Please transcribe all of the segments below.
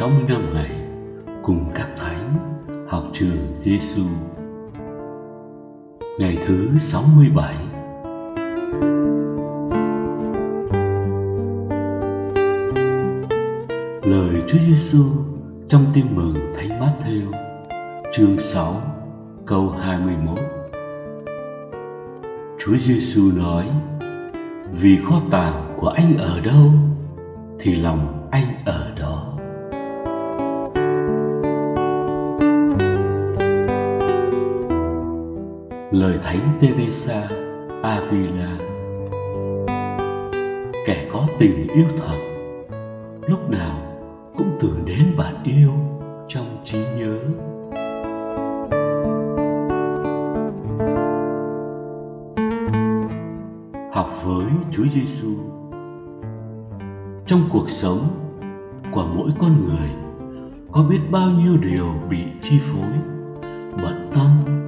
365 ngày cùng các thánh học trường Giêsu. Ngày thứ 67 Lời Chúa Giêsu trong Tin mừng Thánh Matthew, chương 6 câu 21 Chúa Giêsu nói: Vì kho tàng của anh ở đâu thì lòng anh ở đó. Lời thánh teresa avila. Kẻ có tình yêu thật, lúc nào cũng tưởng đến bạn yêu trong trí nhớ. Học với Chúa Giêsu trong cuộc sống của mỗi con người, có biết bao nhiêu điều bị chi phối, bận tâm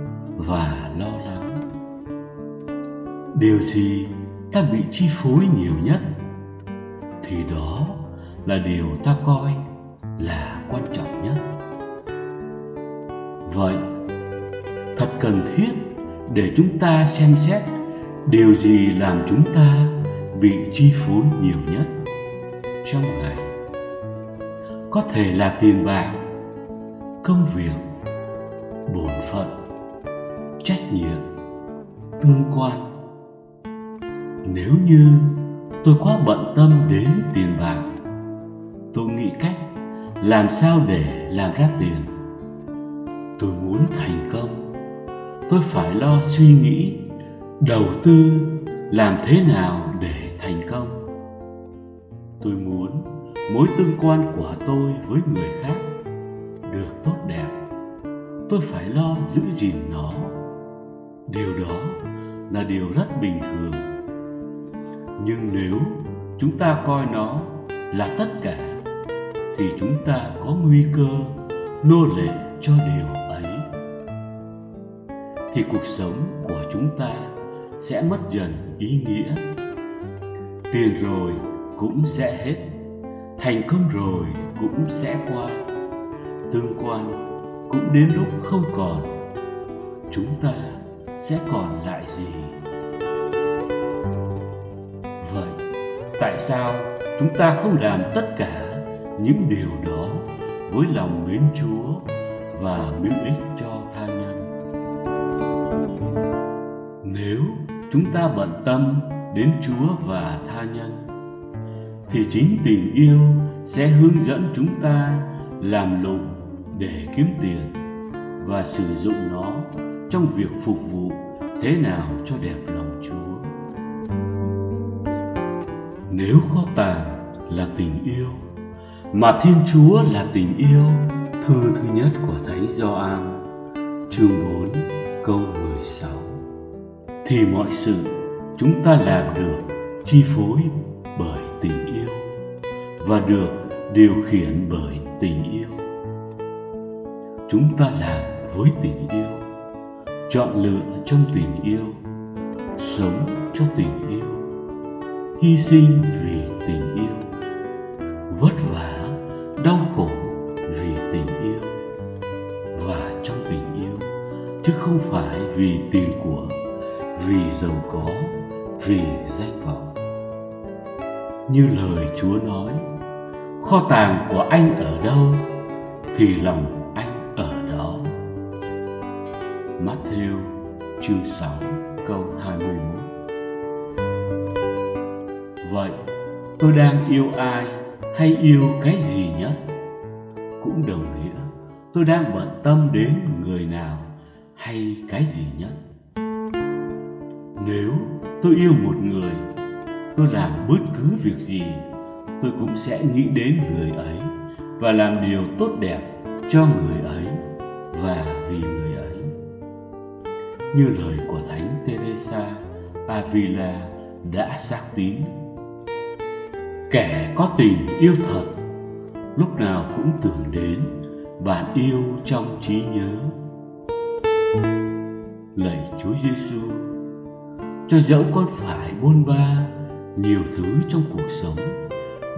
điều gì ta bị chi phối nhiều nhất? Thì đó là điều ta coi là quan trọng nhất. Vậy, thật cần thiết để chúng ta xem xét điều gì làm chúng ta bị chi phối nhiều nhất trong ngày. Có thể là tiền bạc, công việc, bổn phận, trách nhiệm, tương quan nếu như tôi quá bận tâm đến tiền bạc, tôi nghĩ cách làm sao để làm ra tiền. Tôi muốn thành công. Tôi phải lo suy nghĩ, đầu tư làm thế nào để thành công. Tôi muốn mối tương quan của tôi với người khác được tốt đẹp. Tôi phải lo giữ gìn nó. Điều đó là điều rất bình thường nhưng nếu chúng ta coi nó là tất cả, thì chúng ta có nguy cơ nô lệ cho điều ấy. Thì cuộc sống của chúng ta sẽ mất dần ý nghĩa. Tiền rồi cũng sẽ hết, thành công rồi cũng sẽ qua. Tương quan cũng đến lúc không còn, chúng ta sẽ còn lại gì? Tại sao chúng ta không làm tất cả những điều đó với lòng mến chúa và mưu ích cho tha nhân? Nếu chúng ta bận tâm đến chúa và tha nhân, thì chính tình yêu sẽ hướng dẫn chúng ta làm lụng để kiếm tiền và sử dụng nó trong việc phục vụ thế nào cho đẹp Nếu kho tàng là tình yêu mà Thiên Chúa là tình yêu, thư thứ nhất của Thánh Gioan chương 4 câu 16 thì mọi sự chúng ta làm được chi phối bởi tình yêu và được điều khiển bởi tình yêu. Chúng ta làm với tình yêu chọn lựa trong tình yêu sống cho tình yêu hy sinh vì tình yêu. Vất vả, đau khổ vì tình yêu. Và trong tình yêu, chứ không phải vì tiền của, vì giàu có, vì danh vọng. Như lời Chúa nói, Kho tàng của anh ở đâu, Thì lòng anh ở đó. Matthew chương 6 câu 21 Vậy, tôi đang yêu ai hay yêu cái gì nhất? Cũng đồng nghĩa, tôi đang bận tâm đến người nào hay cái gì nhất? Nếu tôi yêu một người, tôi làm bất cứ việc gì, tôi cũng sẽ nghĩ đến người ấy và làm điều tốt đẹp cho người ấy và vì người ấy. Như lời của thánh teresa avila đã xác tín kẻ có tình yêu thật, lúc nào cũng tưởng đến bạn yêu trong trí nhớ. Lạy chúa giêsu cho dẫu con phải buôn ba nhiều thứ trong cuộc sống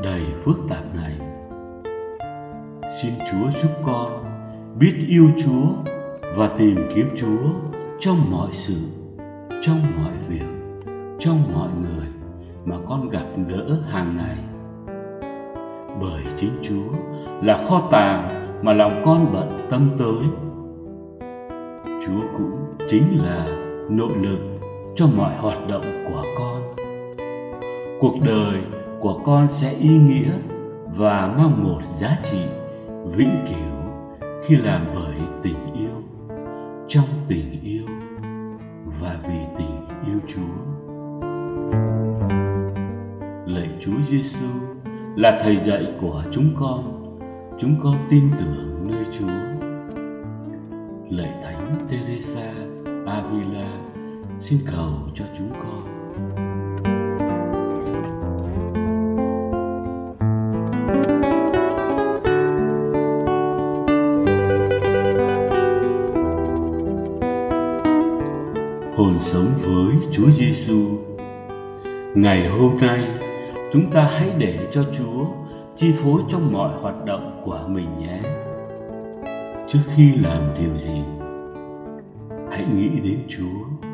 đầy phức tạp này, xin chúa giúp con biết yêu chúa và tìm kiếm chúa trong mọi sự, trong mọi việc, trong mọi người mà con gặp gỡ hàng ngày. Bởi chính chúa là kho tàng mà lòng con bận tâm tới. Chúa cũng chính là nội lực cho mọi hoạt động của con. Cuộc đời của con sẽ ý nghĩa và mang một giá trị vĩnh cửu khi làm bởi tình yêu, trong tình yêu và vì tình yêu Chúa. Chúa Giêsu là thầy dạy của chúng con. Chúng con tin tưởng nơi Chúa. Lạy Thánh Teresa Avila xin cầu cho chúng con. hồn sống với Chúa Giêsu. Ngày hôm nay, chúng ta hãy để cho Chúa chi phối trong mọi hoạt động của mình nhé. Trước khi làm điều gì, hãy nghĩ đến Chúa,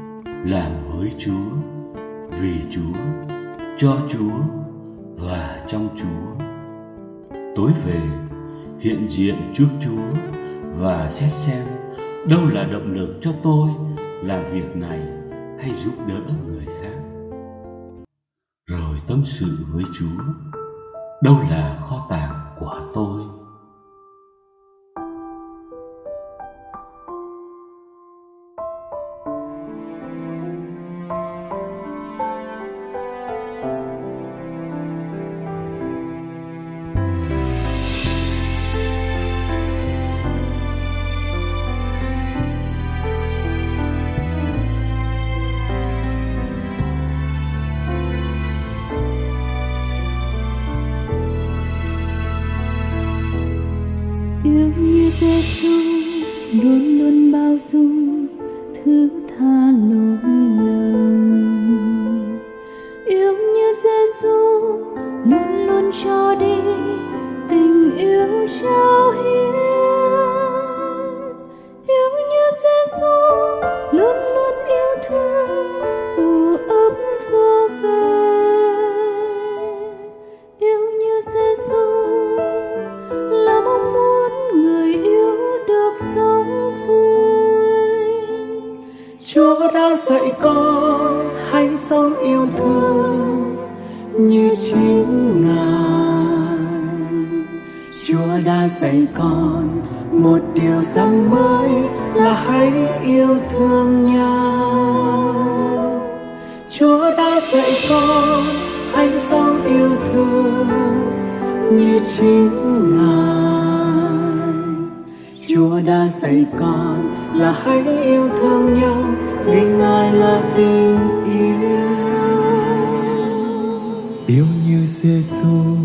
làm với Chúa, vì Chúa, cho Chúa và trong Chúa. Tối về, hiện diện trước Chúa và xét xem đâu là động lực cho tôi làm việc này hay giúp đỡ người khác tâm sự với chúa. Đâu là kho tàng của tôi? Chúa dạy con một điều rằng mới là hãy yêu thương nhau. Chúa đã dạy con hãy sống yêu thương như chính Ngài. Chúa đã dạy con là hãy yêu thương nhau vì Ngài là tình yêu. yêu như Giêsu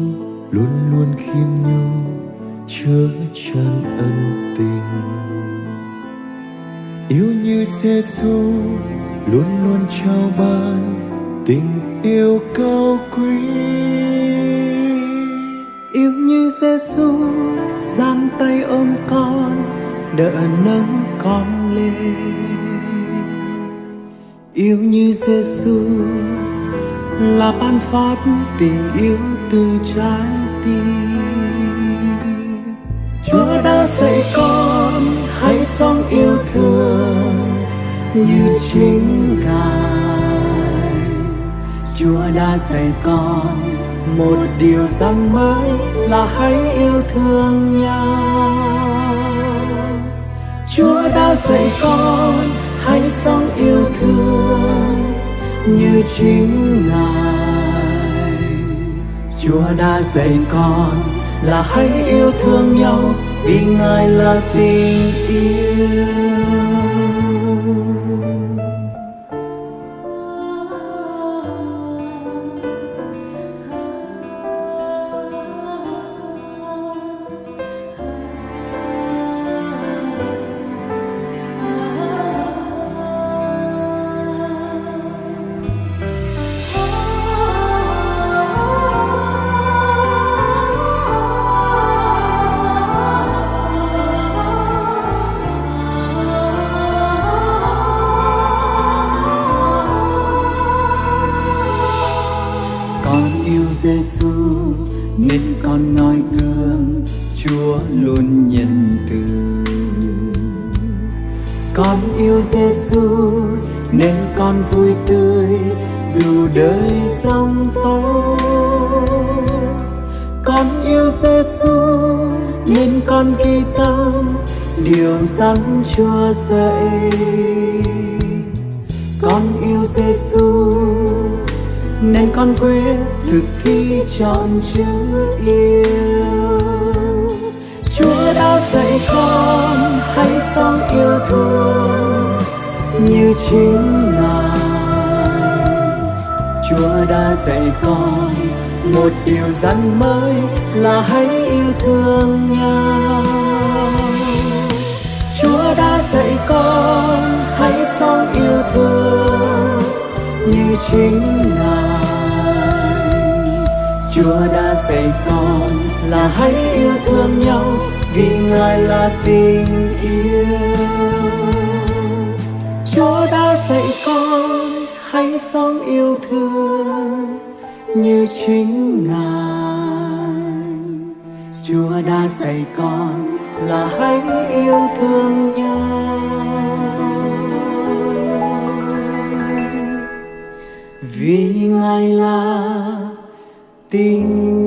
luôn luôn khiêm nhường chứa chan ân tình. Yêu như Giêsu luôn luôn trao ban tình yêu cao quý. Yêu như Giêsu giang tay ôm con, đỡ nâng con lên. Yêu như Giêsu là ban phát tình yêu từ trái tim đã dạy con, hãy sống yêu thương như chính Ngài. Chúa đã dạy con một điều rằng mới là hãy yêu thương nhau. Chúa đã dạy con hãy sống yêu thương như chính Ngài. Chúa đã dạy con là hãy yêu thương nhau vì Ngài là tình yêu. Nên con nói gương, Chúa luôn nhân từ. Con yêu Giêsu nên con vui tươi, dù đời sóng tố con yêu Giêsu nên con ghi tâm, điều rắn Chúa dạy. Con yêu Giêsu nên con quyết thực thi chọn chữ yêu. Chúa đã dạy con hãy sống yêu thương như chính Ngài. Chúa đã dạy con một điều răn mới là hãy yêu thương nhau. Chúa đã dạy con hãy sống yêu thương chính Ngài. Chúa đã dạy con là hãy yêu thương nhau vì Ngài là tình yêu. Chúa đã dạy con hãy sống yêu thương như chính Ngài. Chúa đã dạy con là hãy yêu thương nhau. Vì